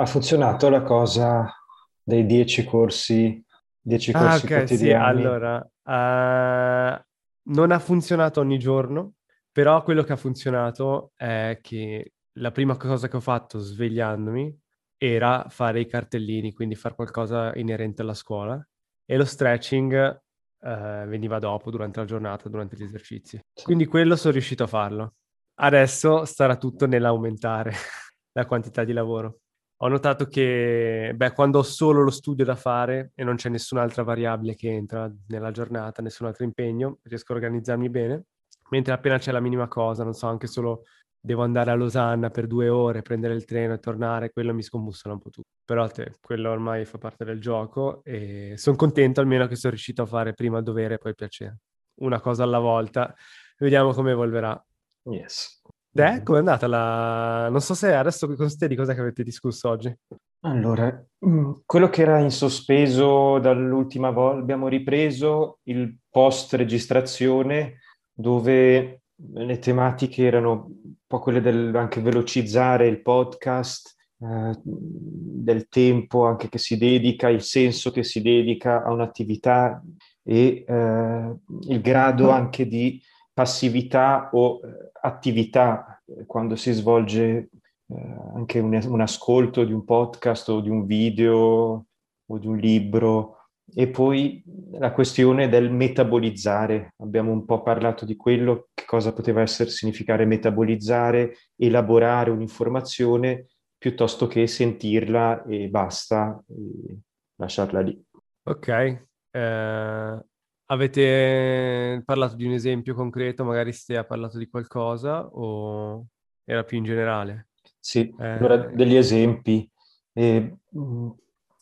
Ha funzionato la cosa dei 10 corsi, 10 Ah, corsi ok, sì, quotidiani? allora, eh, non ha funzionato ogni giorno, però quello che ha funzionato è che la prima cosa che ho fatto svegliandomi era fare i cartellini, quindi fare qualcosa inerente alla scuola e lo stretching eh, veniva dopo, durante la giornata, durante gli esercizi. Sì. Quindi quello sono riuscito a farlo. Adesso starà tutto nell'aumentare la quantità di lavoro. Ho notato che, beh, quando ho solo lo studio da fare e non c'è nessun'altra variabile che entra nella giornata, nessun altro impegno, riesco a organizzarmi bene, mentre appena c'è la minima cosa, non so, anche solo devo andare a Losanna per due ore, prendere il treno e tornare, quello mi scombussola un po' tutto. Però te, quello ormai fa parte del gioco e sono contento almeno che sono riuscito a fare prima dovere e poi piacere. Una cosa alla volta, vediamo come evolverà. Yes. Te, com'è andata la... Non so se adesso con te di cosa che avete discusso oggi. Allora, mm, quello che era in sospeso dall'ultima volta, abbiamo ripreso il post registrazione dove le tematiche erano un po' quelle del anche velocizzare il podcast, eh, del tempo anche che si dedica, il senso che si dedica a un'attività e eh, il grado anche di passività o eh, attività eh, quando si svolge eh, anche un, un ascolto di un podcast o di un video o di un libro. E poi la questione del metabolizzare. Abbiamo un po' parlato di quello, che cosa poteva essere significare metabolizzare, elaborare un'informazione piuttosto che sentirla e basta, e lasciarla lì. Ok, eh, avete parlato di un esempio concreto, magari Ste ha parlato di qualcosa o era più in generale? Sì, Eh, allora degli esempi. Eh,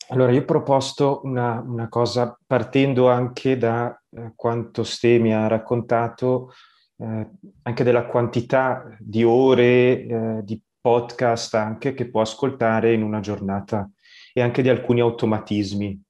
allora, io ho proposto una, una cosa partendo anche da eh, quanto Ste mi ha raccontato, eh, anche della quantità di ore eh, di podcast anche che può ascoltare in una giornata e anche di alcuni automatismi.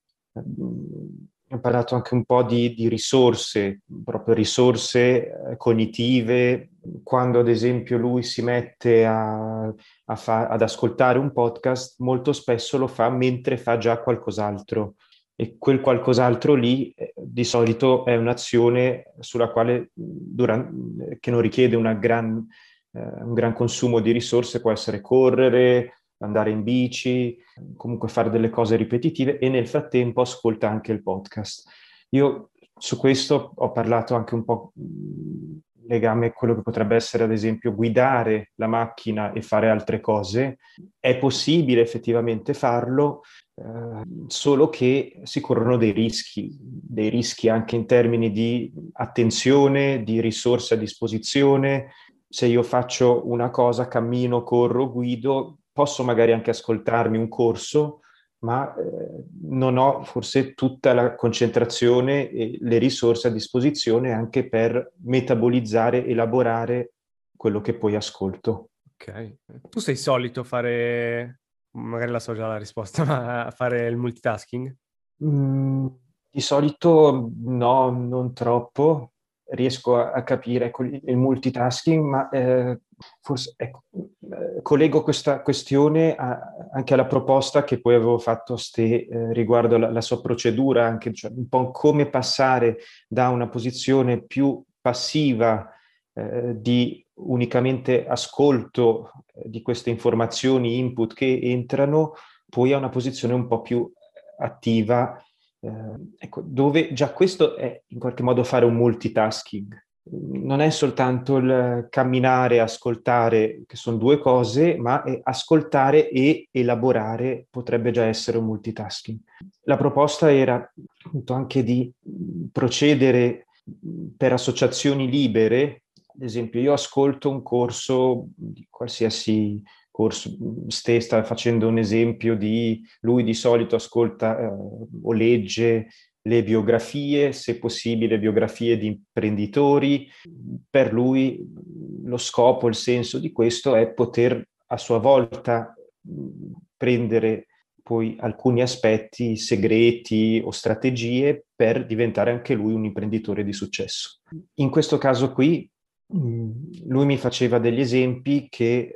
Ho parlato anche un po' di, di risorse, proprio risorse eh, cognitive. Quando ad esempio lui si mette a, a fa- ad ascoltare un podcast, molto spesso lo fa mentre fa già qualcos'altro. E quel qualcos'altro lì eh, di solito è un'azione sulla quale, duran- che non richiede gran, eh, un gran consumo di risorse, può essere correre, andare in bici, comunque fare delle cose ripetitive e nel frattempo ascolta anche il podcast. Io su questo ho parlato anche un po' in legame a quello che potrebbe essere ad esempio guidare la macchina e fare altre cose. È possibile effettivamente farlo, eh, solo che si corrono dei rischi, dei rischi anche in termini di attenzione, di risorse a disposizione. Se io faccio una cosa, cammino, corro, guido, posso magari anche ascoltarmi un corso, ma eh, non ho forse tutta la concentrazione e le risorse a disposizione anche per metabolizzare, elaborare quello che poi ascolto. ok. Tu sei solito fare, magari la so già la risposta, ma fare il multitasking? Mm, di solito no, non troppo. Riesco a, a capire ecco, il multitasking, ma eh, forse ecco, eh, collego questa questione a, anche alla proposta che poi avevo fatto a Ste eh, riguardo la, la, sua procedura, anche cioè, un po' come passare da una posizione più passiva eh, di unicamente ascolto eh, di queste informazioni, input che entrano, poi a una posizione un po' più attiva eh, ecco, dove già questo è in qualche modo fare un multitasking. Non è soltanto il camminare, ascoltare, che sono due cose, ma ascoltare e elaborare potrebbe già essere un multitasking. La proposta era appunto anche di procedere per associazioni libere. Ad esempio, io ascolto un corso di qualsiasi corso, Ste sta facendo un esempio di lui di solito ascolta eh, o legge le biografie, se possibile biografie di imprenditori. Per lui lo scopo, il senso di questo è poter a sua volta prendere poi alcuni aspetti segreti o strategie per diventare anche lui un imprenditore di successo. In questo caso qui lui mi faceva degli esempi che eh,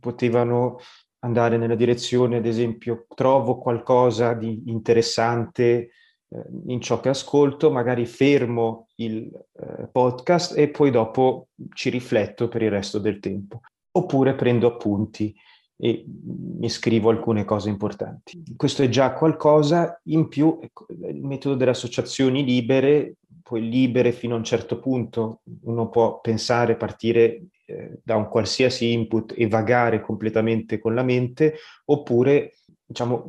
potevano andare nella direzione, ad esempio, trovo qualcosa di interessante eh, in ciò che ascolto, magari fermo il eh, podcast e poi dopo ci rifletto per il resto del tempo. Oppure prendo appunti e mi scrivo alcune cose importanti. Questo è già qualcosa, in più ecco, il metodo delle associazioni libere, poi libere fino a un certo punto, uno può pensare, partire eh, da un qualsiasi input e vagare completamente con la mente, oppure diciamo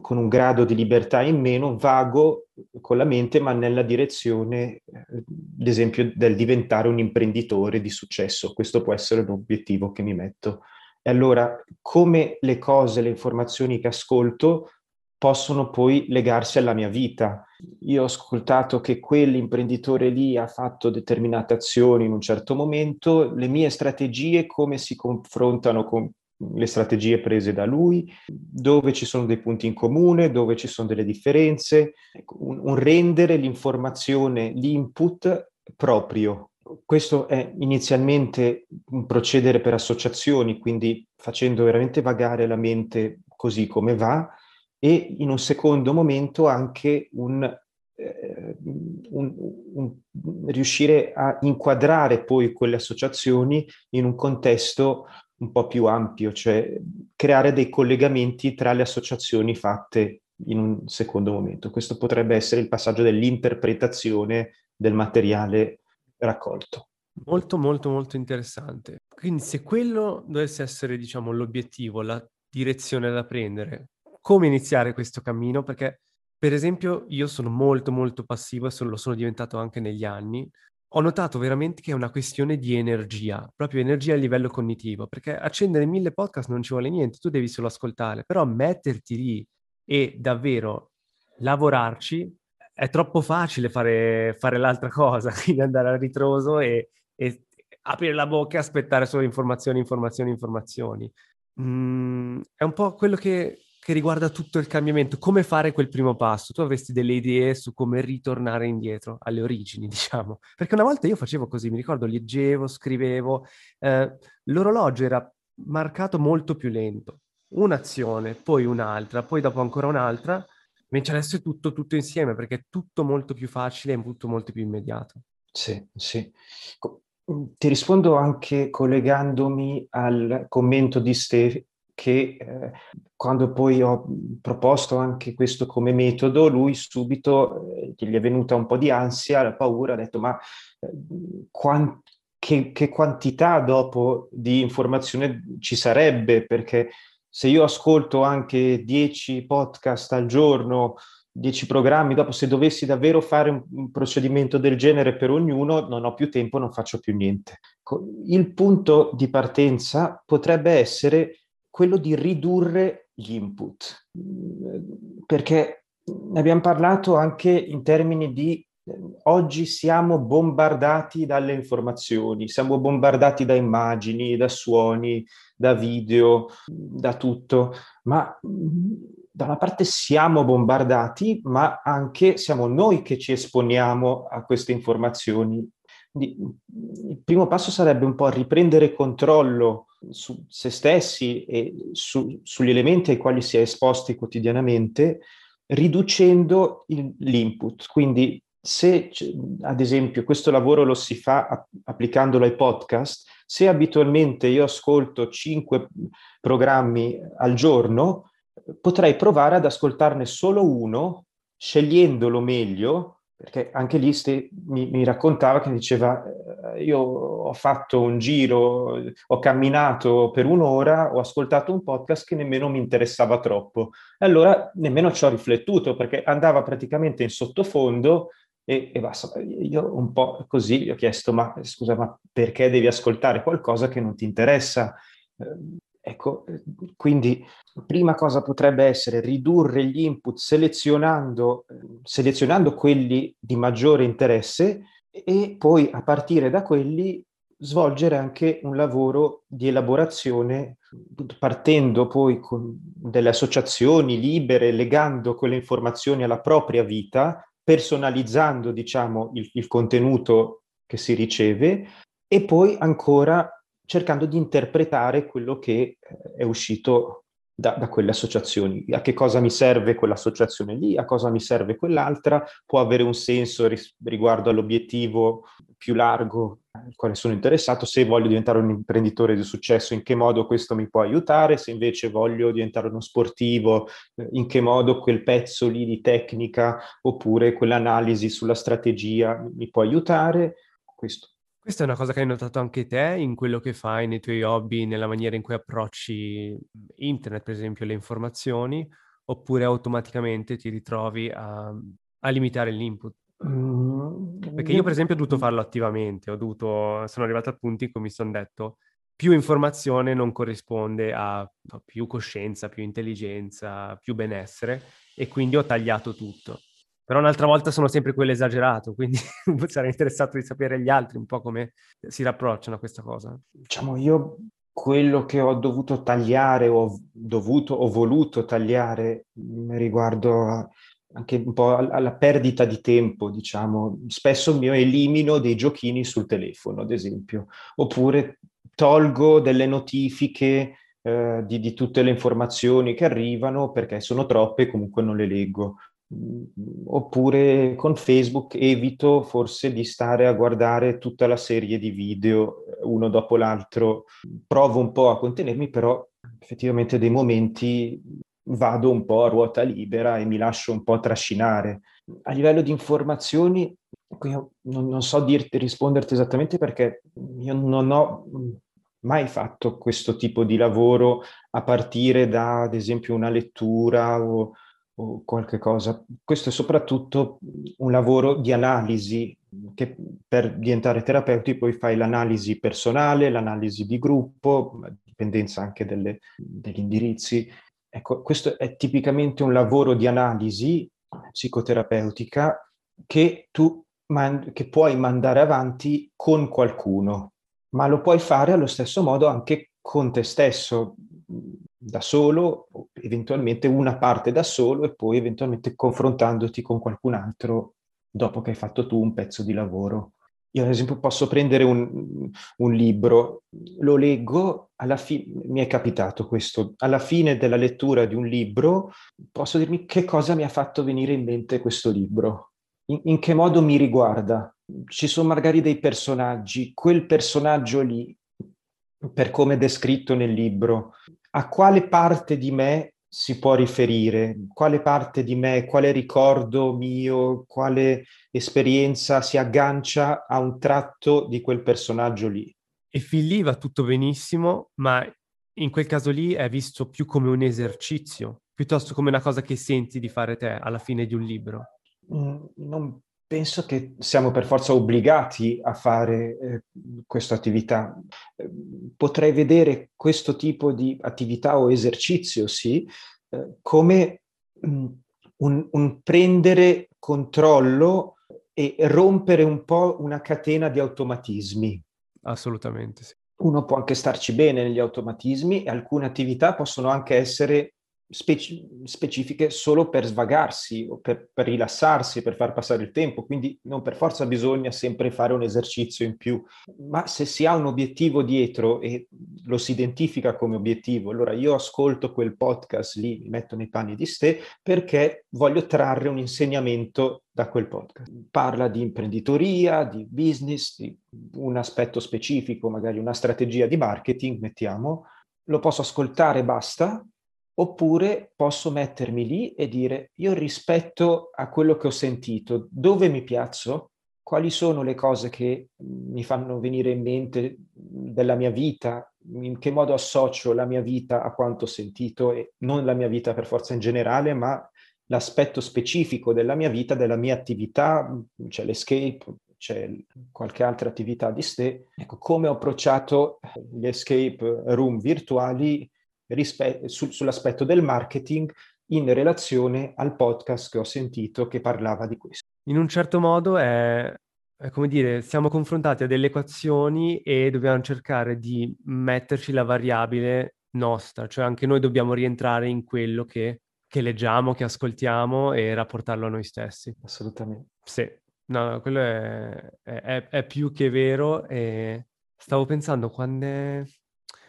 con un grado di libertà in meno, vago con la mente, ma nella direzione, ad esempio, del diventare un imprenditore di successo. Questo può essere un obiettivo che mi metto e allora come le cose, le informazioni che ascolto possono poi legarsi alla mia vita. Io ho ascoltato che quell'imprenditore lì ha fatto determinate azioni in un certo momento, le mie strategie come si confrontano con le strategie prese da lui, dove ci sono dei punti in comune, dove ci sono delle differenze, ecco, un, un rendere l'informazione, l'input proprio, questo è inizialmente un procedere per associazioni, quindi facendo veramente vagare la mente così come va, e in un secondo momento anche un, eh, un, un, riuscire a inquadrare poi quelle associazioni in un contesto un po' più ampio, cioè creare dei collegamenti tra le associazioni fatte in un secondo momento. Questo potrebbe essere il passaggio dell'interpretazione del materiale raccolto. Molto, molto, molto interessante. Quindi se quello dovesse essere, diciamo, l'obiettivo, la direzione da prendere, come iniziare questo cammino? Perché, per esempio, io sono molto, molto passivo e lo sono diventato anche negli anni. Ho notato veramente che è una questione di energia, proprio energia a livello cognitivo, perché accendere mille podcast non ci vuole niente, tu devi solo ascoltare, però metterti lì e davvero lavorarci è troppo facile fare, fare l'altra cosa, quindi andare a ritroso e, e, aprire la bocca e aspettare solo informazioni, informazioni, informazioni. Mm, è un po' quello che, che riguarda tutto il cambiamento, come fare quel primo passo. Tu avresti delle idee su come ritornare indietro alle origini, diciamo. Perché una volta io facevo così, mi ricordo, leggevo, scrivevo, eh, l'orologio era marcato molto più lento. Un'azione, poi un'altra, poi dopo ancora un'altra, Invece adesso è tutto, tutto insieme perché è tutto molto più facile e tutto molto più immediato. Sì, sì. Ti rispondo anche collegandomi al commento di Ste che eh, quando poi ho proposto anche questo come metodo, lui subito eh, gli è venuta un po' di ansia, la paura, ha detto ma eh, quant- che, che quantità dopo di informazione ci sarebbe? Perché se io ascolto anche 10 podcast al giorno, 10 programmi, dopo se dovessi davvero fare un, procedimento del genere per ognuno, non ho più tempo, non faccio più niente. Il punto di partenza potrebbe essere quello di ridurre gli input, perché ne abbiamo parlato anche in termini di oggi siamo bombardati dalle informazioni, siamo bombardati da immagini, da suoni, da video, da tutto, ma da una parte siamo bombardati, ma anche siamo noi che ci esponiamo a queste informazioni. il primo passo sarebbe un po' riprendere controllo su se stessi e su, sugli elementi ai quali si è esposti quotidianamente, riducendo il, l'input. Quindi se ad esempio questo lavoro lo si fa applicandolo ai podcast, se abitualmente io ascolto cinque programmi al giorno, potrei provare ad ascoltarne solo uno, scegliendolo meglio, perché anche lì ste, mi, mi, raccontava che diceva eh, io ho fatto un giro, ho camminato per un'ora, ho ascoltato un podcast che nemmeno mi interessava troppo. E allora nemmeno ci ho riflettuto perché andava praticamente in sottofondo e, e basta. Io un po' così gli ho chiesto, ma scusa, ma perché devi ascoltare qualcosa che non ti interessa? Eh, Ecco, quindi prima cosa potrebbe essere ridurre gli input selezionando, selezionando quelli di maggiore interesse e poi a partire da quelli svolgere anche un lavoro di elaborazione partendo poi con delle associazioni libere, legando quelle informazioni alla propria vita, personalizzando diciamo il, il contenuto che si riceve e poi ancora cercando di interpretare quello che eh, è uscito da, da, quelle associazioni. A che cosa mi serve quell'associazione lì, a cosa mi serve quell'altra, può avere un senso ris- riguardo all'obiettivo più largo al quale sono interessato, se voglio diventare un imprenditore di successo, in che modo questo mi può aiutare, se invece voglio diventare uno sportivo, eh, in che modo quel pezzo lì di tecnica oppure quell'analisi sulla strategia mi può aiutare. Questo. Questa è una cosa che hai notato anche te in quello che fai, nei tuoi hobby, nella maniera in cui approcci internet, per esempio, le informazioni, oppure automaticamente ti ritrovi a, a limitare l'input? Mm, Perché io, per esempio, ho dovuto farlo attivamente, ho dovuto, sono arrivato al punto in cui mi sono detto più informazione non corrisponde a no, più coscienza, più intelligenza, più benessere e quindi ho tagliato tutto. Però un'altra volta sono sempre quello esagerato, quindi sarei interessato di sapere gli altri un po' come si rapprocciano a questa cosa. Diciamo, io quello che ho dovuto tagliare, o dovuto o voluto tagliare riguardo anche un po' alla perdita di tempo, diciamo. Spesso mi elimino dei giochini sul telefono, ad esempio, oppure tolgo delle notifiche eh, di, di tutte le informazioni che arrivano perché sono troppe e comunque non le leggo oppure con Facebook evito forse di stare a guardare tutta la serie di video eh, uno dopo l'altro. Provo un po' a contenermi, però effettivamente dei momenti vado un po' a ruota libera e mi lascio un po' trascinare. A livello di informazioni, io non, non so dirti, risponderti esattamente perché io non ho mai fatto questo tipo di lavoro a partire da, ad esempio, una lettura o o qualche cosa. Questo è soprattutto un lavoro di analisi che per diventare terapeuti poi fai l'analisi personale, l'analisi di gruppo, dipendenza anche delle, degli indirizzi. Ecco, questo è tipicamente un lavoro di analisi psicoterapeutica che tu man- che puoi mandare avanti con qualcuno, ma lo puoi fare allo stesso modo anche con te stesso da solo, eventualmente una parte da solo e poi eventualmente confrontandoti con qualcun altro dopo che hai fatto tu un pezzo di lavoro. Io ad esempio posso prendere un, un libro, lo leggo, alla fine mi è capitato questo, alla fine della lettura di un libro posso dirmi che cosa mi ha fatto venire in mente questo libro, in, in che modo mi riguarda. Ci sono magari dei personaggi, quel personaggio lì, per come è descritto nel libro, a quale parte di me si può riferire, quale parte di me, quale ricordo mio, quale esperienza si aggancia a un tratto di quel personaggio lì. E fin lì va tutto benissimo, ma in quel caso lì è visto più come un esercizio, piuttosto come una cosa che senti di fare te alla fine di un libro. Mm, non penso che siamo per forza obbligati a fare eh, questa attività. Potrei vedere questo tipo di attività o esercizio, sì, eh, come mh, mm, un, un prendere controllo e rompere un po' una catena di automatismi. Assolutamente sì. Uno può anche starci bene negli automatismi e alcune attività possono anche essere speci- specifiche solo per svagarsi per, per, rilassarsi, per far passare il tempo, quindi non per forza bisogna sempre fare un esercizio in più, ma se si ha un obiettivo dietro e lo si identifica come obiettivo, allora io ascolto quel podcast lì, mi metto nei panni di ste perché voglio trarre un insegnamento da quel podcast. Parla di imprenditoria, di business, di un aspetto specifico, magari una strategia di marketing, mettiamo, lo posso ascoltare basta, Oppure posso mettermi lì e dire io rispetto a quello che ho sentito, dove mi piazzo, quali sono le cose che mi fanno venire in mente della mia vita, in che modo associo la mia vita a quanto ho sentito e non la mia vita per forza in generale, ma l'aspetto specifico della mia vita, della mia attività, c'è l'escape, c'è qualche altra attività di ste. Ecco, come ho approcciato gli escape room virtuali rispe- su- sull'aspetto del marketing in relazione al podcast che ho sentito che parlava di questo. In un certo modo è, è come dire, siamo confrontati a delle equazioni e dobbiamo cercare di metterci la variabile nostra, cioè anche noi dobbiamo rientrare in quello che, che leggiamo, che ascoltiamo e rapportarlo a noi stessi. Assolutamente. Sì, no, quello è, è, è più che vero e stavo pensando quando... È...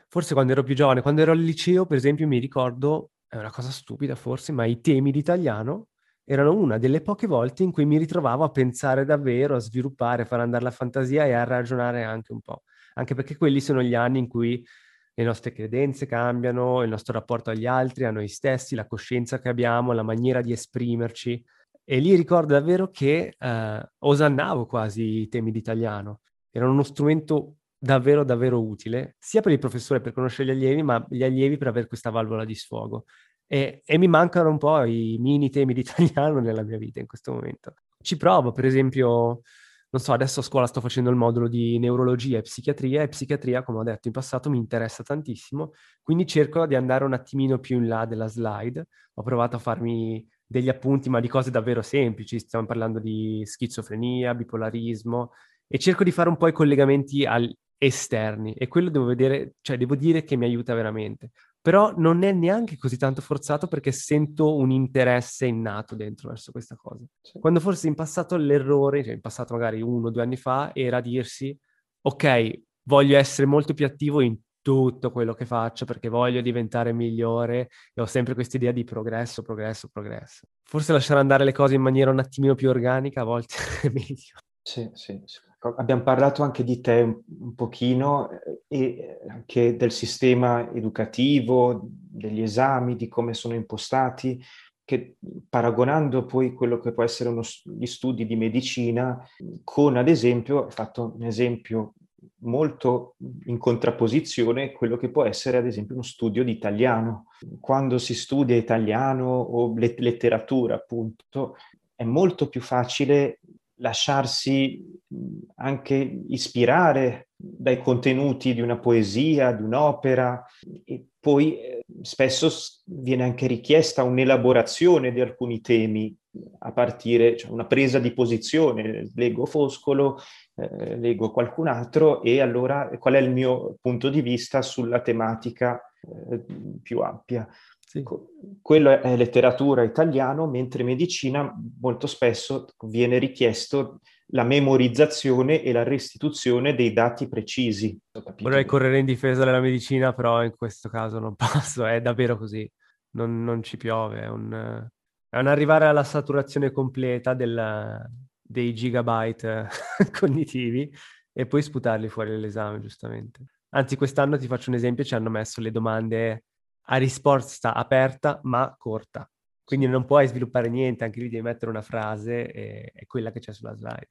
Forse quando ero più giovane, quando ero al liceo, per esempio, mi ricordo, è una cosa stupida forse, ma i temi di italiano erano una delle poche volte in cui mi ritrovavo a pensare davvero, a sviluppare, a far andare la fantasia e a ragionare anche un po'. Anche perché quelli sono gli anni in cui le nostre credenze cambiano, il nostro rapporto agli altri, a noi stessi, la coscienza che abbiamo, la maniera di esprimerci. E lì ricordo davvero che eh, osannavo quasi i temi d'italiano. Erano uno strumento davvero, davvero utile, sia per il professore per conoscere gli allievi, ma gli allievi per avere questa valvola di sfogo. E, e mi mancano un po' i mini temi d'italiano nella mia vita in questo momento. Ci provo, per esempio, non so, adesso a scuola sto facendo il modulo di neurologia e psichiatria e psichiatria, come ho detto in passato, mi interessa tantissimo, quindi cerco di andare un attimino più in là della slide. Ho provato a farmi degli appunti, ma di cose davvero semplici, stiamo parlando di schizofrenia, bipolarismo, e cerco di fare un po' i collegamenti al, esterni e quello devo vedere, cioè devo dire che mi aiuta veramente. Però non è neanche così tanto forzato perché sento un interesse innato dentro verso questa cosa. Quando forse in passato l'errore, cioè in passato magari uno o due anni fa, era dirsi ok, voglio essere molto più attivo in tutto quello che faccio perché voglio diventare migliore e ho sempre questa idea di progresso, progresso, progresso. Forse lasciare andare le cose in maniera un attimino più organica a volte è meglio. Sì, sì, sì. Abbiamo parlato anche di te un, pochino eh, e anche del sistema educativo, degli esami, di come sono impostati, che paragonando poi quello che può essere uno, gli studi di medicina con, ad esempio, ho fatto un esempio molto in contrapposizione quello che può essere ad esempio uno studio di italiano. Quando si studia italiano o letteratura, appunto, è molto più facile lasciarsi anche ispirare dai contenuti di una poesia, di un'opera e poi eh, spesso viene anche richiesta un'elaborazione di alcuni temi a partire, cioè una presa di posizione, leggo Foscolo, eh, leggo qualcun altro e allora qual è il mio punto di vista sulla tematica eh, più ampia. Sì. Quello è letteratura italiano, mentre medicina molto spesso viene richiesto la memorizzazione e la restituzione dei dati precisi. Vorrei correre in difesa della medicina, però in questo caso non posso, è davvero così. Non, non ci piove, è un, è un, arrivare alla saturazione completa del, dei gigabyte cognitivi e poi sputarli fuori dall'esame, giustamente. Anzi, quest'anno ti faccio un esempio, ci hanno messo le domande a risposta aperta ma corta. Quindi non puoi sviluppare niente, anche lì devi mettere una frase e è quella che c'è sulla slide.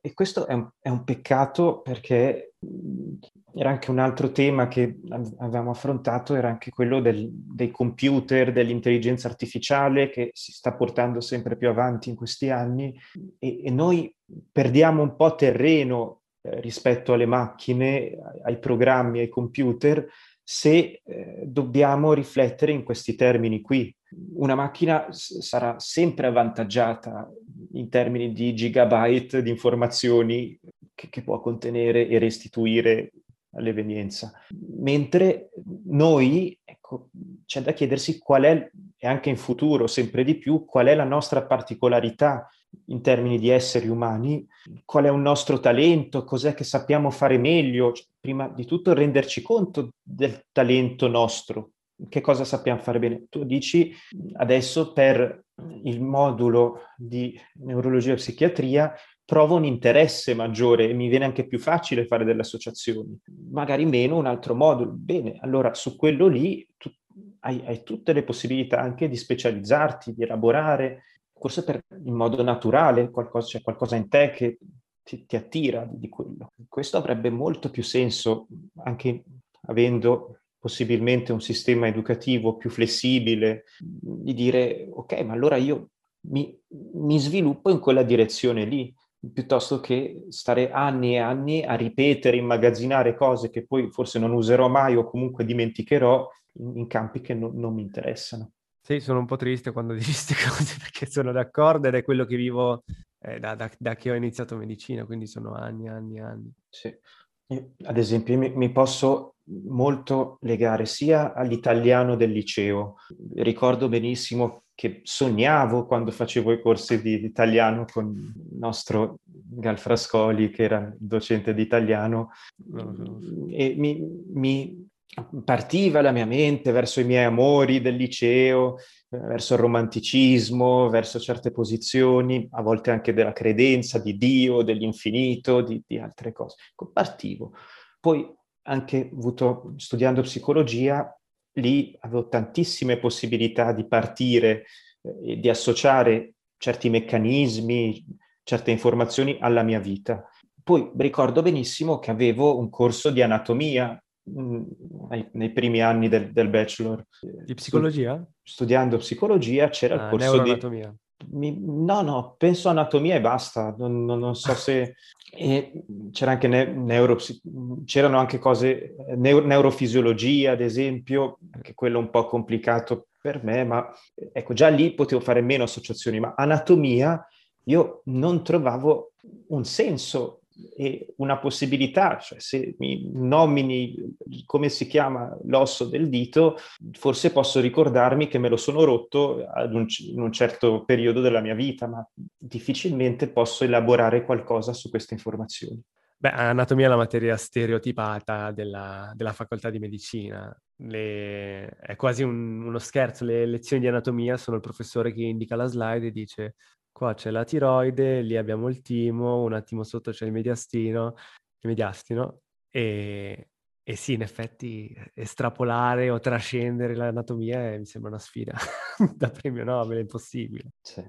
E questo è un, è un, peccato perché era anche un altro tema che avevamo affrontato, era anche quello del, dei computer, dell'intelligenza artificiale che si sta portando sempre più avanti in questi anni e, e noi perdiamo un po' terreno eh, rispetto alle macchine, ai programmi, ai computer, se eh, dobbiamo riflettere in questi termini qui. Una macchina s- sarà sempre avvantaggiata in termini di gigabyte di informazioni che, che può contenere e restituire all'evenienza, mentre noi, ecco, c'è da chiedersi qual è, e anche in futuro sempre di più, qual è la nostra particolarità in termini di esseri umani, qual è un nostro talento, cos'è che sappiamo fare meglio, cioè, prima di tutto renderci conto del talento nostro, che cosa sappiamo fare bene. Tu dici adesso per il modulo di neurologia e psichiatria trovo un interesse maggiore e mi viene anche più facile fare delle associazioni, magari meno un altro modulo. Bene, allora su quello lì tu hai, hai tutte le possibilità anche di specializzarti, di elaborare, forse per, in modo naturale, qualcosa, c'è qualcosa in te che ti, ti attira di, quello. Questo avrebbe molto più senso anche avendo possibilmente un sistema educativo più flessibile, di dire ok, ma allora io mi, mi, sviluppo in quella direzione lì, piuttosto che stare anni e anni a ripetere, immagazzinare cose che poi forse non userò mai o comunque dimenticherò in, in campi che no, non mi interessano. Sì, sono un po' triste quando dici queste cose perché sono d'accordo ed è quello che vivo eh, da, da, da, che ho iniziato medicina, quindi sono anni, anni, anni. Sì. Ad esempio, mi, mi, posso molto legare sia all'italiano del liceo. Ricordo benissimo che sognavo quando facevo i corsi di italiano con il nostro Galfrascoli, che era docente di italiano, no, no. e mi, mi partiva la mia mente verso i miei amori del liceo, eh, verso il romanticismo, verso certe posizioni, a volte anche della credenza di Dio, dell'infinito, di, di altre cose. Ecco, partivo. Poi anche avuto, studiando psicologia, lì avevo tantissime possibilità di partire eh, di associare certi meccanismi, certe informazioni alla mia vita. Poi ricordo benissimo che avevo un corso di anatomia nei, nei, primi anni del, del, bachelor. Di psicologia? Studiando psicologia c'era ah, il corso di... Mi, no, no, penso anatomia e basta, non, non, non so se... E c'era anche ne, neuro, c'erano anche cose, neo, neurofisiologia ad esempio, anche quello un po' complicato per me, ma ecco, già lì potevo fare meno associazioni, ma anatomia io non trovavo un senso e una possibilità, cioè se mi nomini come si chiama l'osso del dito, forse posso ricordarmi che me lo sono rotto un, in un certo periodo della mia vita, ma difficilmente posso elaborare qualcosa su queste informazioni. Beh, anatomia è la materia stereotipata della, della facoltà di medicina. Le... È quasi un, uno scherzo. Le lezioni di anatomia sono il professore che indica la slide e dice qua c'è la tiroide, lì abbiamo il timo, un attimo sotto c'è il mediastino, il mediastino e, e sì, in effetti estrapolare o trascendere l'anatomia è, mi sembra una sfida da premio Nobel, è impossibile. Sì.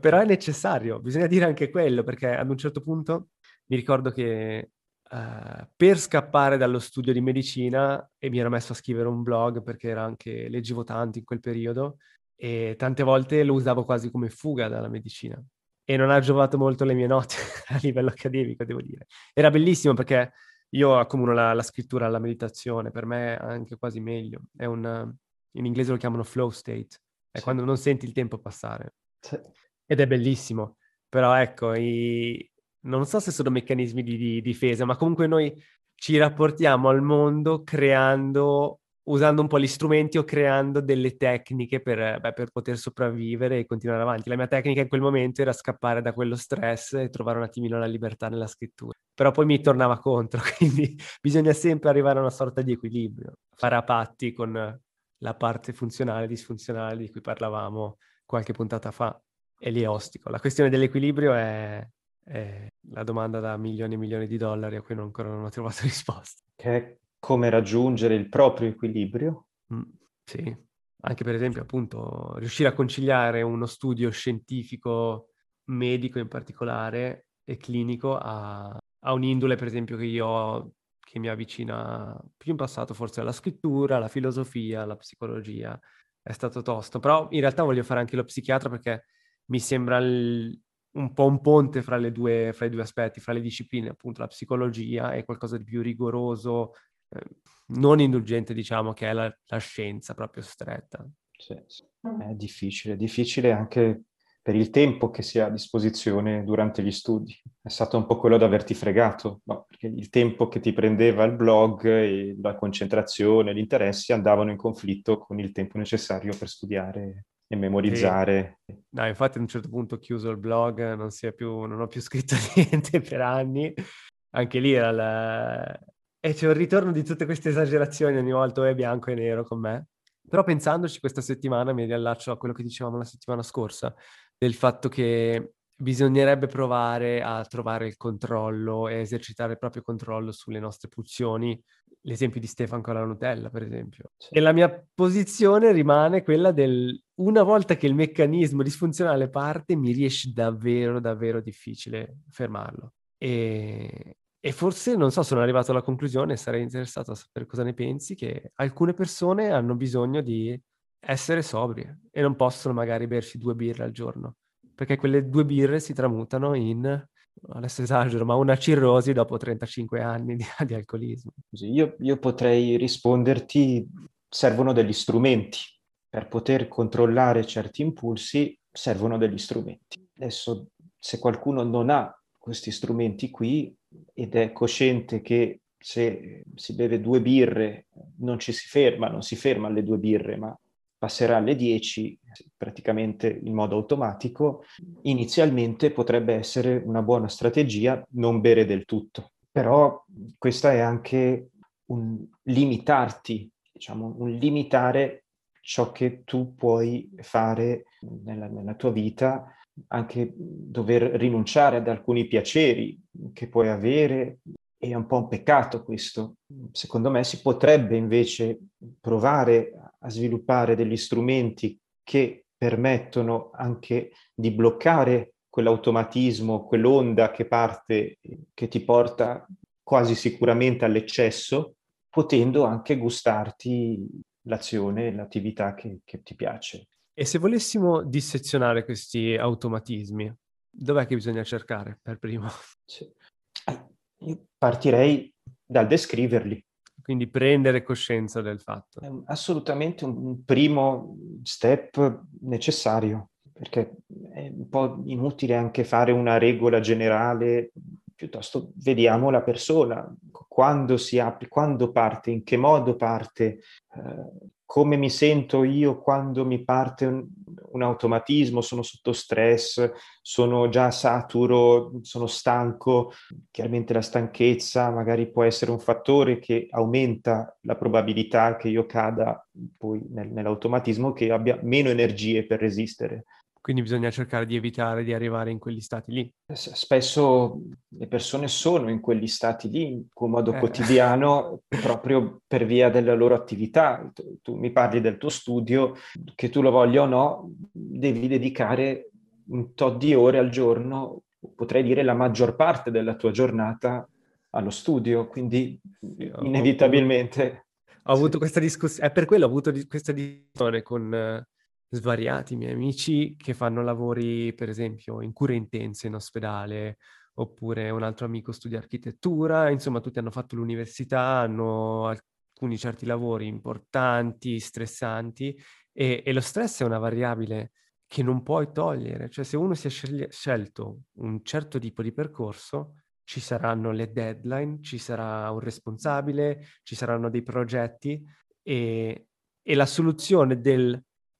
Però è necessario, bisogna dire anche quello, perché ad un certo punto mi ricordo che Uh, per scappare dallo studio di medicina e mi ero messo a scrivere un blog perché era anche, leggevo tanto in quel periodo e tante volte lo usavo quasi come fuga dalla medicina e non ha giovato molto le mie note a livello accademico, devo dire. Era bellissimo perché io accomuno la, la scrittura alla meditazione, per me è anche quasi meglio. È un, in inglese lo chiamano flow state, è sì. quando non senti il tempo passare. Sì. Ed è bellissimo, però ecco, i, non so se sono meccanismi di, di difesa, ma comunque noi ci rapportiamo al mondo creando usando un po' gli strumenti o creando delle tecniche per, beh, per, poter sopravvivere e continuare avanti. La mia tecnica in quel momento era scappare da quello stress e trovare un attimino la libertà nella scrittura. Però poi mi tornava contro, quindi bisogna sempre arrivare a una sorta di equilibrio, fare a patti con la parte funzionale e disfunzionale di cui parlavamo qualche puntata fa. E lì è ostico. La questione dell'equilibrio è, è la domanda da milioni e milioni di dollari a cui non, ancora non ho trovato risposta. Che come raggiungere il proprio equilibrio. Mm, sì, anche per esempio appunto riuscire a conciliare uno studio scientifico, medico in particolare e clinico a, a un'indole per esempio che io ho che mi avvicina più in passato forse alla scrittura, alla filosofia, alla psicologia. È stato tosto, però in realtà voglio fare anche lo psichiatra perché mi sembra il, un po' un ponte fra, due, fra i due aspetti, fra le discipline, appunto la psicologia è qualcosa di più rigoroso, non indulgente, diciamo, che è la, la scienza proprio stretta. Sì, sì. È difficile, difficile anche per il tempo che si ha a disposizione durante gli studi. È stato un po' quello di averti fregato, no? perché il tempo che ti prendeva il blog, e la concentrazione, gli interessi andavano in conflitto con il tempo necessario per studiare e memorizzare. E... No, infatti a un certo punto ho chiuso il blog, non, più, non ho più scritto niente per anni. Anche lì era la, e c'è un ritorno di tutte queste esagerazioni ogni volta, è bianco e nero con me. Però pensandoci questa settimana mi riallaccio a quello che dicevamo la settimana scorsa, del fatto che bisognerebbe provare a trovare il controllo e esercitare il proprio controllo sulle nostre pulsioni. L'esempio di Stefan con la Nutella, per esempio. E la mia posizione rimane quella del una volta che il meccanismo disfunzionale parte, mi riesce davvero, davvero difficile fermarlo. E, e forse, non so, sono arrivato alla conclusione, sarei interessato a sapere cosa ne pensi, che alcune persone hanno bisogno di essere sobrie e non possono magari bersi due birre al giorno, perché quelle due birre si tramutano in, adesso esagero, ma una cirrosi dopo 35 anni di, di alcolismo. Io, io potrei risponderti servono degli strumenti. Per poter controllare certi impulsi servono degli strumenti. Adesso, se qualcuno non ha questi strumenti qui ed è cosciente che se si beve due birre non ci si ferma, non si ferma alle due birre, ma passerà alle 10 praticamente in modo automatico, inizialmente potrebbe essere una buona strategia non bere del tutto. Però questa è anche un limitarti, diciamo, un limitare ciò che tu puoi fare nella, nella tua vita, anche dover rinunciare ad alcuni piaceri che puoi avere, è un po' un peccato questo. Secondo me si potrebbe invece provare a sviluppare degli strumenti che permettono anche di bloccare quell'automatismo, quell'onda che parte, che ti porta quasi sicuramente all'eccesso, potendo anche gustarti l'azione, l'attività che, che ti piace. E se volessimo dissezionare questi automatismi, dov'è che bisogna cercare per primo? Sì. Io partirei dal descriverli. Quindi prendere coscienza del fatto. È assolutamente un primo step necessario, perché è un po' inutile anche fare una regola generale, piuttosto vediamo la persona, quando si apre, quando parte, in che modo parte, eh, come mi sento io quando mi parte un, un, automatismo, sono sotto stress, sono già saturo, sono stanco. Chiaramente la stanchezza magari può essere un fattore che aumenta la probabilità che io cada poi nel, nell'automatismo, che abbia meno energie per resistere. Quindi bisogna cercare di evitare di arrivare in quegli stati lì. Spesso le persone sono in quegli stati lì in modo eh. quotidiano proprio per via della loro attività. Tu, tu, mi parli del tuo studio, che tu lo voglia o no, devi dedicare un tot di ore al giorno, potrei dire la maggior parte della tua giornata allo studio, quindi inevitabilmente... Ho avuto questa discussione, è per quello ho avuto questa discussione con svariati miei amici che fanno lavori, per esempio, in cure intense in ospedale, oppure un altro amico studia architettura, insomma tutti hanno fatto l'università, hanno alcuni certi lavori importanti, stressanti e, e lo stress è una variabile che non puoi togliere, cioè se uno si è scel- scelto un certo tipo di percorso, ci saranno le deadline, ci sarà un responsabile, ci saranno dei progetti e, e la soluzione del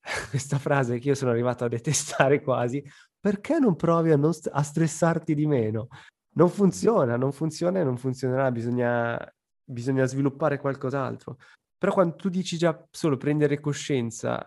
questa frase che io sono arrivato a detestare quasi, perché non provi a, non st- a stressarti di meno? Non funziona, non funziona e non funzionerà, bisogna, bisogna sviluppare qualcos'altro. Però quando tu dici già solo prendere coscienza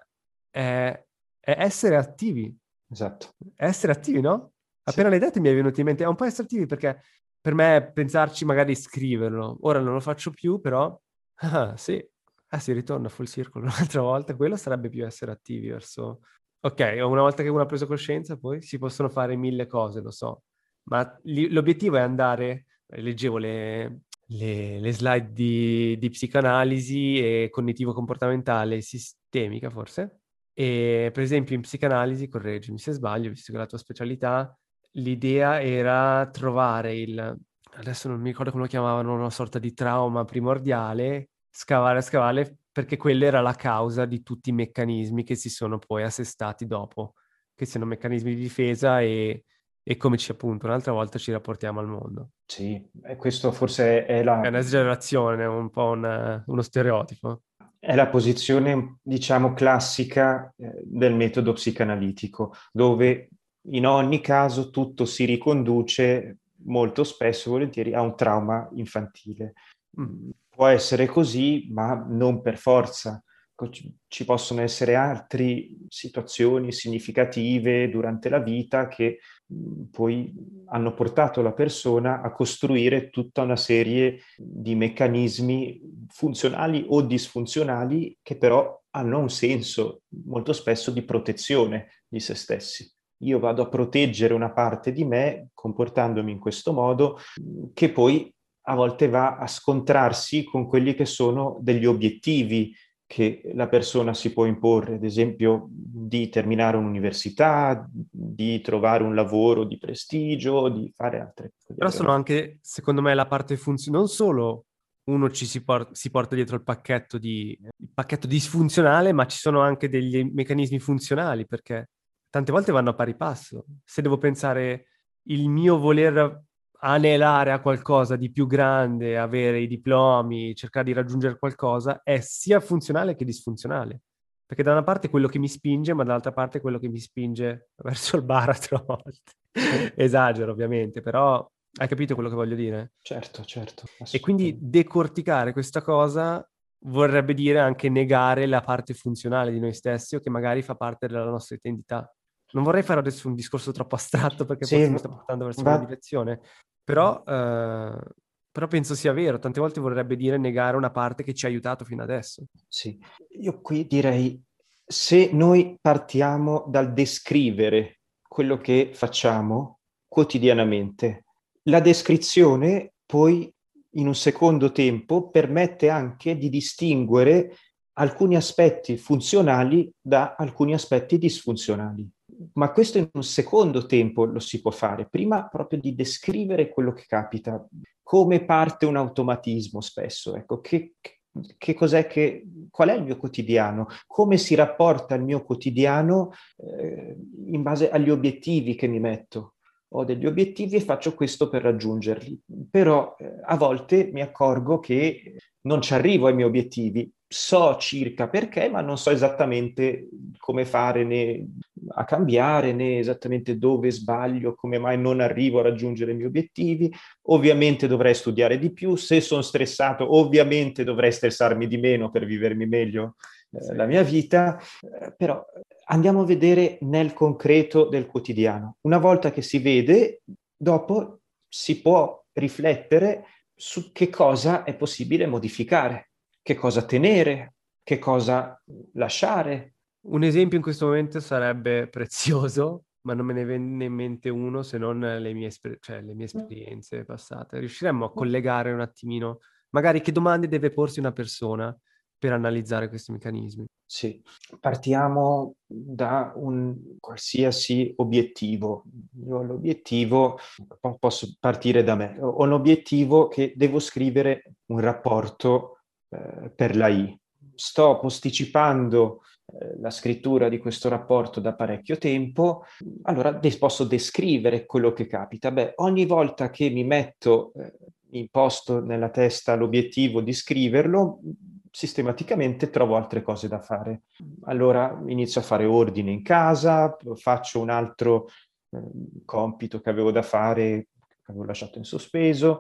è, è essere attivi. Esatto. È essere attivi, no? Appena sì. l'hai detto mi è venuto in mente, è un po' essere attivi perché per me pensarci magari scriverlo, ora non lo faccio più, però ah, sì, Ah, si ritorna full circle un'altra volta, quello sarebbe più essere attivi verso... Ok, una volta che uno ha preso coscienza, poi si possono fare mille cose, lo so, ma li, l'obiettivo è andare... Leggevo le, le, le slide di, di, psicanalisi e cognitivo-comportamentale sistemica, forse. E per esempio in psicanalisi, correggimi se sbaglio, visto che è la tua specialità, l'idea era trovare il... Adesso non mi ricordo come lo chiamavano, una sorta di trauma primordiale scavare, scavare, perché quella era la causa di tutti i meccanismi che si sono poi assestati dopo, che siano meccanismi di difesa e, e come ci appunto un'altra volta ci rapportiamo al mondo. Sì, e questo forse è la... È un'esagerazione, un po' una, uno stereotipo. È la posizione, diciamo, classica eh, del metodo psicanalitico, dove in ogni caso tutto si riconduce molto spesso, volentieri, a un trauma infantile. Mm può essere così, ma non per forza. Ci possono essere altre situazioni significative durante la vita che poi hanno portato la persona a costruire tutta una serie di meccanismi funzionali o disfunzionali che però hanno un senso molto spesso di protezione di se stessi io vado a proteggere una parte di me comportandomi in questo modo, che poi a volte va a scontrarsi con quelli che sono degli obiettivi che la persona si può imporre, ad esempio di terminare un'università, di trovare un lavoro di prestigio, di fare altre cose. Però sono anche, secondo me, la parte funzionale, non solo uno ci si, por- si porta dietro il pacchetto, di, il pacchetto disfunzionale, ma ci sono anche degli meccanismi funzionali, perché tante volte vanno a pari passo. Se devo pensare il mio voler anelare a qualcosa di più grande, avere i diplomi, cercare di raggiungere qualcosa, è sia funzionale che disfunzionale. Perché da una parte è quello che mi spinge, ma dall'altra parte è quello che mi spinge verso il baratro a volte. Esagero, ovviamente, però hai capito quello che voglio dire? Certo, certo. E quindi decorticare questa cosa vorrebbe dire anche negare la parte funzionale di noi stessi o che magari fa parte della nostra identità. Non vorrei fare adesso un discorso troppo astratto perché sì, mi sta portando verso va... una direzione, però, eh, però penso sia vero. Tante volte vorrebbe dire negare una parte che ci ha aiutato fino adesso. Sì, io qui direi se noi partiamo dal descrivere quello che facciamo quotidianamente, la descrizione poi in un secondo tempo permette anche di distinguere alcuni aspetti funzionali da alcuni aspetti disfunzionali. Ma questo in un secondo tempo lo si può fare, prima proprio di descrivere quello che capita, come parte un automatismo spesso, ecco, che, che cos'è che, qual è il mio quotidiano, come si rapporta il mio quotidiano eh, in base agli obiettivi che mi metto? Ho degli obiettivi e faccio questo per raggiungerli, però eh, a volte mi accorgo che non ci arrivo ai miei obiettivi, so circa perché, ma non so esattamente come fare né a cambiare, né esattamente dove sbaglio, come mai non arrivo a raggiungere i miei obiettivi. Ovviamente dovrei studiare di più, se sono stressato ovviamente dovrei stressarmi di meno per vivermi meglio eh, la mia vita, eh, però andiamo a vedere nel concreto del quotidiano. Una volta che si vede, dopo si può riflettere su che cosa è possibile modificare, che cosa tenere, che cosa lasciare. Un esempio in questo momento sarebbe prezioso, ma non me ne viene in mente uno se non le mie, esper- cioè, le mie esperienze passate. Riusciremmo a collegare un attimino, magari che domande deve porsi una persona per analizzare questi meccanismi? Sì, partiamo da un qualsiasi obiettivo. Io ho l'obiettivo, posso partire da me, ho l'obiettivo che devo scrivere un rapporto eh, per la I. Sto posticipando eh, la scrittura di questo rapporto da parecchio tempo, allora posso descrivere quello che capita. Beh, ogni volta che mi metto, eh, imposto nella testa l'obiettivo di scriverlo, sistematicamente trovo altre cose da fare. Allora inizio a fare ordine in casa, faccio un altro eh, compito che avevo da fare, che avevo lasciato in sospeso.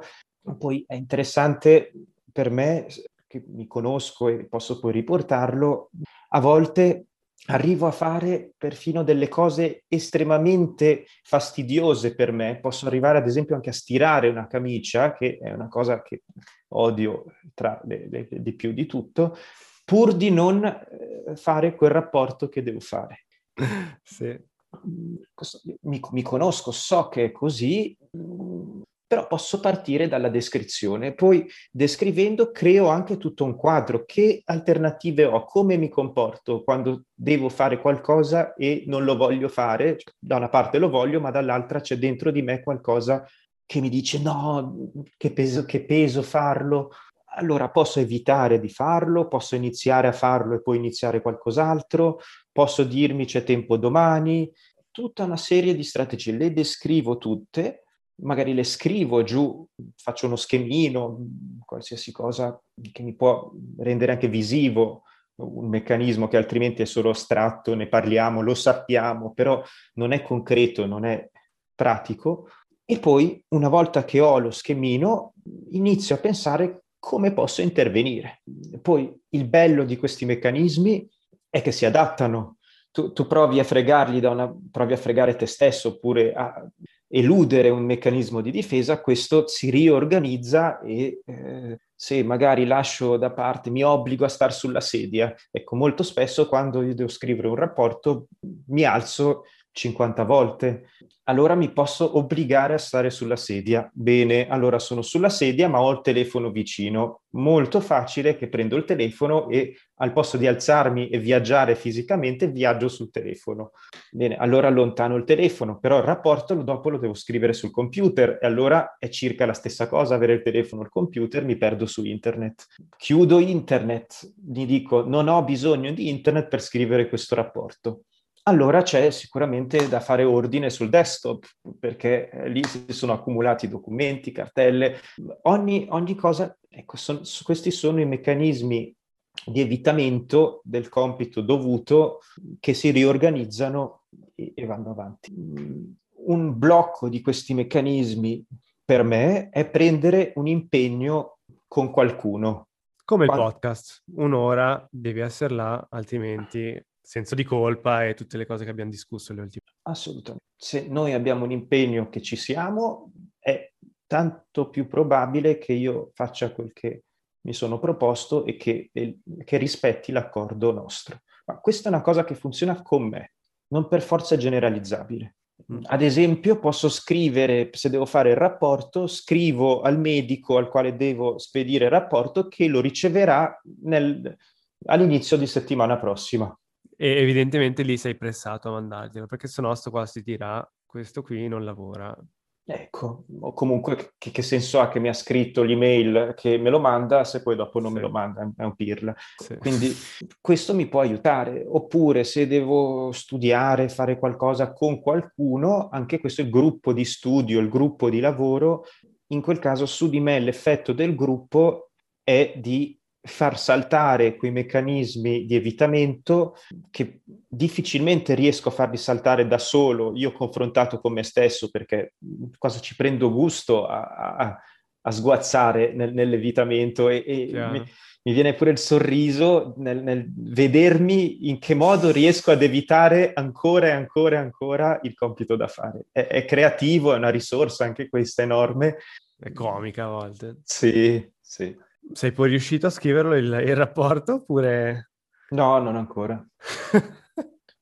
Poi è interessante per me, che mi conosco e posso poi riportarlo, a volte arrivo a fare perfino delle cose estremamente fastidiose per me. Posso arrivare ad esempio anche a stirare una camicia, che è una cosa che odio tra le, le, di più di tutto, pur di non eh, fare quel rapporto che devo fare. Sì. Mi, mi conosco, so che è così, però posso partire dalla descrizione. Poi descrivendo creo anche tutto un quadro. Che alternative ho? Come mi comporto quando devo fare qualcosa e non lo voglio fare? Cioè, da una parte lo voglio, ma dall'altra c'è dentro di me qualcosa che mi dice no, che peso, che peso farlo. Allora posso evitare di farlo, posso iniziare a farlo e poi iniziare qualcos'altro, posso dirmi c'è tempo domani, tutta una serie di strategie. Le descrivo tutte magari le scrivo giù, faccio uno schemino, qualsiasi cosa che mi può rendere anche visivo un meccanismo che altrimenti è solo astratto, ne parliamo, lo sappiamo, però non è concreto, non è pratico. E poi, una volta che ho lo schemino, inizio a pensare come posso intervenire. Poi il bello di questi meccanismi è che si adattano. Tu, tu provi a fregarli da una, provi a fregare te stesso oppure a eludere un meccanismo di difesa, questo si riorganizza e eh, se magari lascio da parte, mi obbligo a star sulla sedia. Ecco, molto spesso quando io devo scrivere un rapporto mi alzo 50 volte. Allora mi posso obbligare a stare sulla sedia. Bene, allora sono sulla sedia ma ho il telefono vicino. Molto facile che prendo il telefono e al posto di alzarmi e viaggiare fisicamente, viaggio sul telefono. Bene, allora allontano il telefono, però il rapporto dopo lo devo scrivere sul computer e allora è circa la stessa cosa avere il telefono o il computer, mi perdo su internet. Chiudo internet, gli dico non ho bisogno di internet per scrivere questo rapporto allora c'è sicuramente da fare ordine sul desktop, perché eh, lì si sono accumulati documenti, cartelle, ogni, ogni cosa, ecco, son, questi sono i meccanismi di evitamento del compito dovuto che si riorganizzano e, e vanno avanti. Un blocco di questi meccanismi per me è prendere un impegno con qualcuno. Come il podcast, un'ora devi essere là, altrimenti senso di colpa e tutte le cose che abbiamo discusso le ultime. Assolutamente. Se noi abbiamo un impegno che ci siamo, è tanto più probabile che io faccia quel che mi sono proposto e che, e, che rispetti l'accordo nostro. Ma questa è una cosa che funziona con me, non per forza generalizzabile. Mm. Ad esempio, posso scrivere, se devo fare il rapporto, scrivo al medico al quale devo spedire il rapporto che lo riceverà nel, all'inizio di settimana prossima. E evidentemente lì sei pressato a mandarglielo, perché sennò sto qua si dirà, questo qui non lavora. Ecco, o comunque che, che, senso ha che mi ha scritto l'email che me lo manda se poi dopo non sì. me lo manda, è un pirla. Sì. Quindi questo mi può aiutare. Oppure se devo studiare, fare qualcosa con qualcuno, anche questo è il gruppo di studio, il gruppo di lavoro, in quel caso su di me l'effetto del gruppo è di far saltare quei meccanismi di evitamento che difficilmente riesco a farli saltare da solo, io confrontato con me stesso, perché cosa ci prendo gusto a, a, a sguazzare nel, nell'evitamento e, e mi, mi, viene pure il sorriso nel, nel, vedermi in che modo riesco ad evitare ancora e ancora e ancora il compito da fare. È, è creativo, è una risorsa anche questa enorme. È comica a volte. Sì, sì. Sei poi riuscito a scriverlo il, il rapporto oppure... No, non ancora.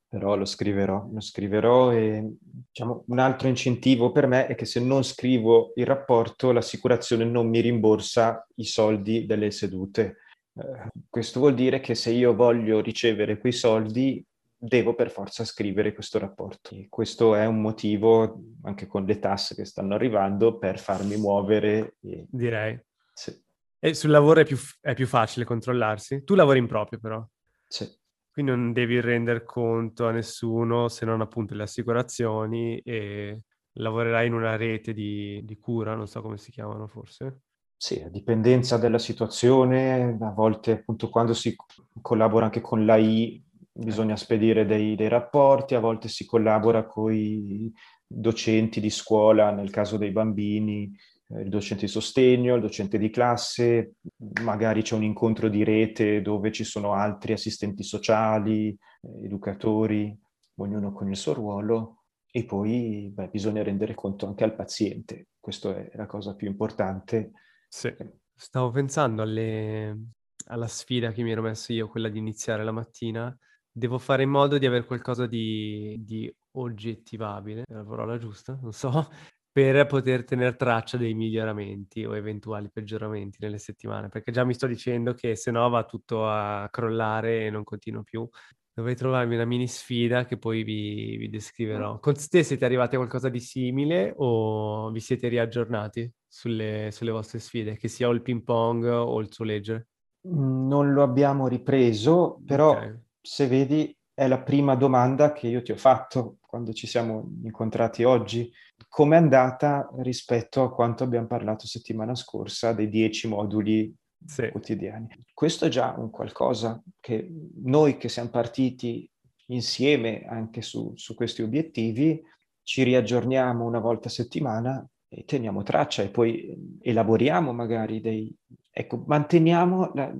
Però lo scriverò, lo scriverò e diciamo, un altro incentivo per me è che se non scrivo il rapporto l'assicurazione non mi rimborsa i soldi delle sedute. Eh, questo vuol dire che se io voglio ricevere quei soldi devo per forza scrivere questo rapporto. E questo è un motivo, anche con le tasse che stanno arrivando, per farmi muovere. E... Direi. Sì. E sul lavoro è più, è più facile controllarsi? Tu lavori in proprio però. Sì. Quindi non devi rendere conto a nessuno se non appunto le assicurazioni e lavorerai in una rete di, di cura, non so come si chiamano forse. Sì, a dipendenza della situazione, a volte appunto quando si collabora anche con l'AI bisogna spedire dei, dei rapporti, a volte si collabora con i docenti di scuola nel caso dei bambini, il docente di sostegno, il docente di classe, magari c'è un incontro di rete dove ci sono altri assistenti sociali, eh, educatori, ognuno con il suo ruolo e poi beh, bisogna rendere conto anche al paziente, questa è la cosa più importante. Sì. Stavo pensando alle... alla sfida che mi ero messo io, quella di iniziare la mattina. Devo fare in modo di avere qualcosa di, di oggettivabile, è la parola giusta, non so, per poter tenere traccia dei miglioramenti o eventuali peggioramenti nelle settimane, perché già mi sto dicendo che se no va tutto a crollare e non continuo più. Dovrei trovarmi una mini sfida che poi vi, vi descriverò. Con te siete arrivati a qualcosa di simile o vi siete riaggiornati sulle, sulle vostre sfide, che sia il ping pong o il suo legge? Non lo abbiamo ripreso, però okay. se vedi è la prima domanda che io ti ho fatto quando ci siamo incontrati oggi. Come è andata rispetto a quanto abbiamo parlato settimana scorsa dei dieci moduli sì. quotidiani? Questo è già un qualcosa che noi che siamo partiti insieme anche su, su questi obiettivi ci riaggiorniamo una volta a settimana e teniamo traccia e poi elaboriamo magari dei... Ecco, manteniamo la,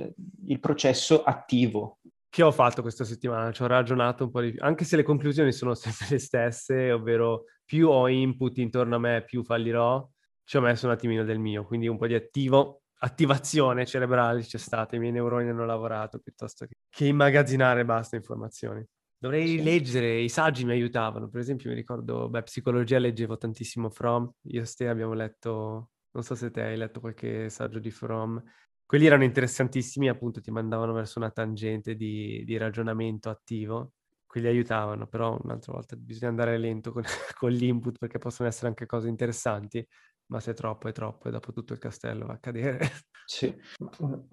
il processo attivo che ho fatto questa settimana? Ci ho ragionato un po' di più, anche se le conclusioni sono sempre le stesse, ovvero più ho input intorno a me, più fallirò, ci ho messo un attimino del mio, quindi un po' di attivo, attivazione cerebrale c'è stata, i miei neuroni hanno lavorato piuttosto che, che immagazzinare basta informazioni. Dovrei sì. leggere, i saggi mi aiutavano. Per esempio, mi ricordo, beh, psicologia leggevo tantissimo From. Io e Ste abbiamo letto, non so se te hai letto qualche saggio di From. Quelli erano interessantissimi, appunto, ti mandavano verso una tangente di, di ragionamento attivo. Quelli aiutavano, però un'altra volta bisogna andare lento con, con l'input perché possono essere anche cose interessanti ma se è troppo è troppo e dopo tutto il castello va a cadere. Sì,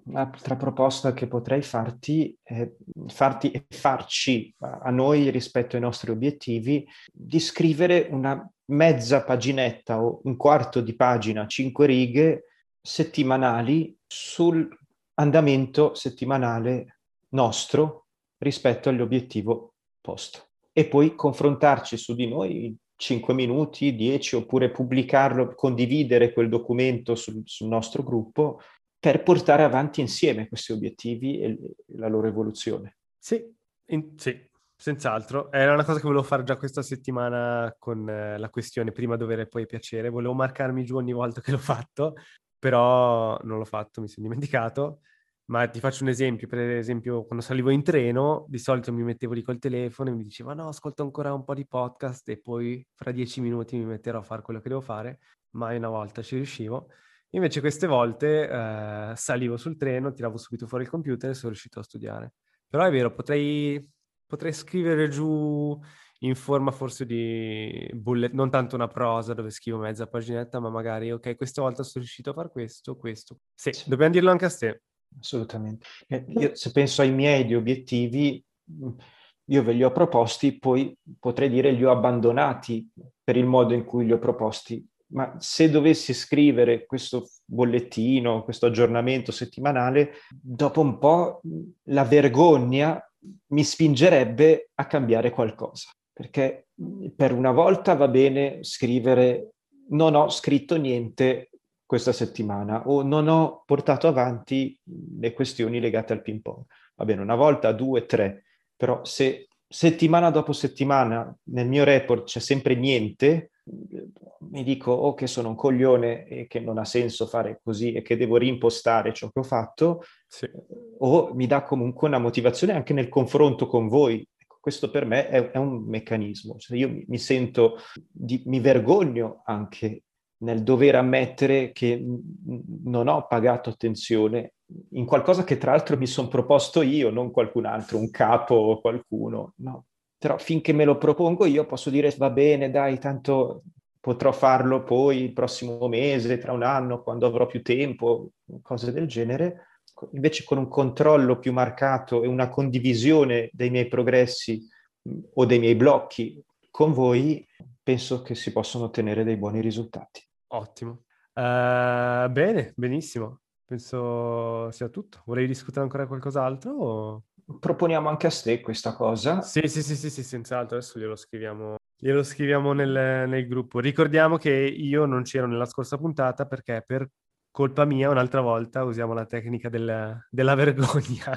un'altra proposta che potrei farti è farti e farci a noi rispetto ai nostri obiettivi di scrivere una mezza paginetta o un quarto di pagina, cinque righe settimanali sull'andamento settimanale nostro rispetto all'obiettivo posto e poi confrontarci su di noi 5 minuti, 10, oppure pubblicarlo, condividere quel documento sul, sul nostro gruppo per portare avanti insieme questi obiettivi e la loro evoluzione. Sì, in, sì, senz'altro. Era una cosa che volevo fare già questa settimana con eh, la questione prima dovere e poi piacere. Volevo marcarmi giù ogni volta che l'ho fatto, però non l'ho fatto, mi sono dimenticato. Ma ti faccio un esempio, per esempio quando salivo in treno di solito mi mettevo lì col telefono e mi diceva no, ascolto ancora un po' di podcast e poi fra dieci minuti mi metterò a fare quello che devo fare, mai una volta ci riuscivo. Invece queste volte eh, salivo sul treno, tiravo subito fuori il computer e sono riuscito a studiare. Però è vero, potrei, potrei scrivere giù in forma forse di bullet, non tanto una prosa dove scrivo mezza paginetta, ma magari ok, questa volta sono riuscito a fare questo, questo. Sì, dobbiamo dirlo anche a te assolutamente. Eh, io, se penso ai miei obiettivi, mm, io ve li ho proposti, poi potrei dire li ho abbandonati per il modo in cui li ho proposti. Ma se dovessi scrivere questo bollettino, questo aggiornamento settimanale, dopo un po' la vergogna mi spingerebbe a cambiare qualcosa. Perché per una volta va bene scrivere non ho scritto niente questa settimana o non ho portato avanti le questioni legate al ping pong. Va bene, una volta, due, tre, però se settimana dopo settimana nel mio report c'è sempre niente, mi dico o oh, che sono un coglione e che non ha senso fare così e che devo rimpostare ciò che ho fatto, sì. o mi dà comunque una motivazione anche nel confronto con voi. Questo per me è, è un meccanismo, cioè io mi, mi sento, di, mi vergogno anche nel dover ammettere che non ho pagato attenzione in qualcosa che tra l'altro mi sono proposto io, non qualcun altro, un capo o qualcuno, no. Però finché me lo propongo io posso dire va bene, dai, tanto potrò farlo poi il prossimo mese, tra un anno, quando avrò più tempo, cose del genere. Invece con un controllo più marcato e una condivisione dei miei progressi o dei miei blocchi con voi, penso che si possono ottenere dei buoni risultati. Ottimo. Uh, bene, benissimo. Penso sia tutto. Volevi discutere ancora qualcos'altro? O... Proponiamo anche a te questa cosa. Sì, sì, sì, sì, sì senz'altro. Adesso glielo scriviamo, glielo scriviamo nel, nel, gruppo. Ricordiamo che io non c'ero nella scorsa puntata perché per colpa mia un'altra volta usiamo la tecnica del, della vergogna.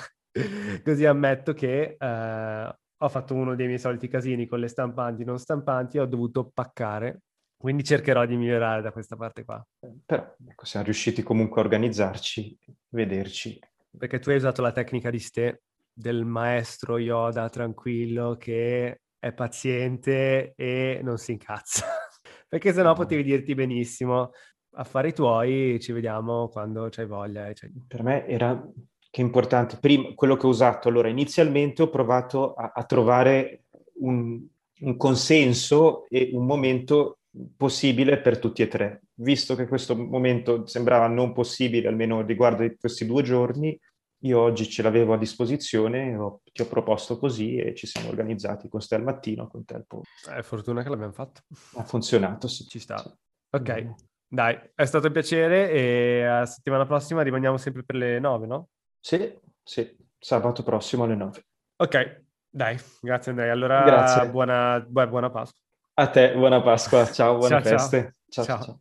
Così ammetto che uh, ho fatto uno dei miei soliti casini con le stampanti non stampanti e ho dovuto paccare quindi cercherò di migliorare da questa parte qua. Però ecco, siamo riusciti comunque a organizzarci, vederci. Perché tu hai usato la tecnica di ste, del maestro Yoda tranquillo che è paziente e non si incazza. Perché sennò no. potevi dirti benissimo, affari tuoi, ci vediamo quando c'hai voglia. Cioè... Per me era che importante. Prima, quello che ho usato, allora inizialmente ho provato a, a trovare un, un consenso e un momento possibile per tutti e tre. Visto che questo momento sembrava non possibile, almeno riguardo questi due giorni, io oggi ce l'avevo a disposizione, ho, ti ho proposto così e ci siamo organizzati con te al mattino, con te al pomeriggio. È fortuna che l'abbiamo fatto. Ha funzionato, sì. Ci sta. Sì. Ok, mm. Dai, è stato un piacere e la settimana prossima rimaniamo sempre per le nove, no? Sì, sì, sabato prossimo alle nove. Ok, dai, grazie Andrea. Allora, grazie. Buona, buona Pasqua. A te, buona Pasqua, ciao, buone ciao, feste. ciao. ciao. ciao.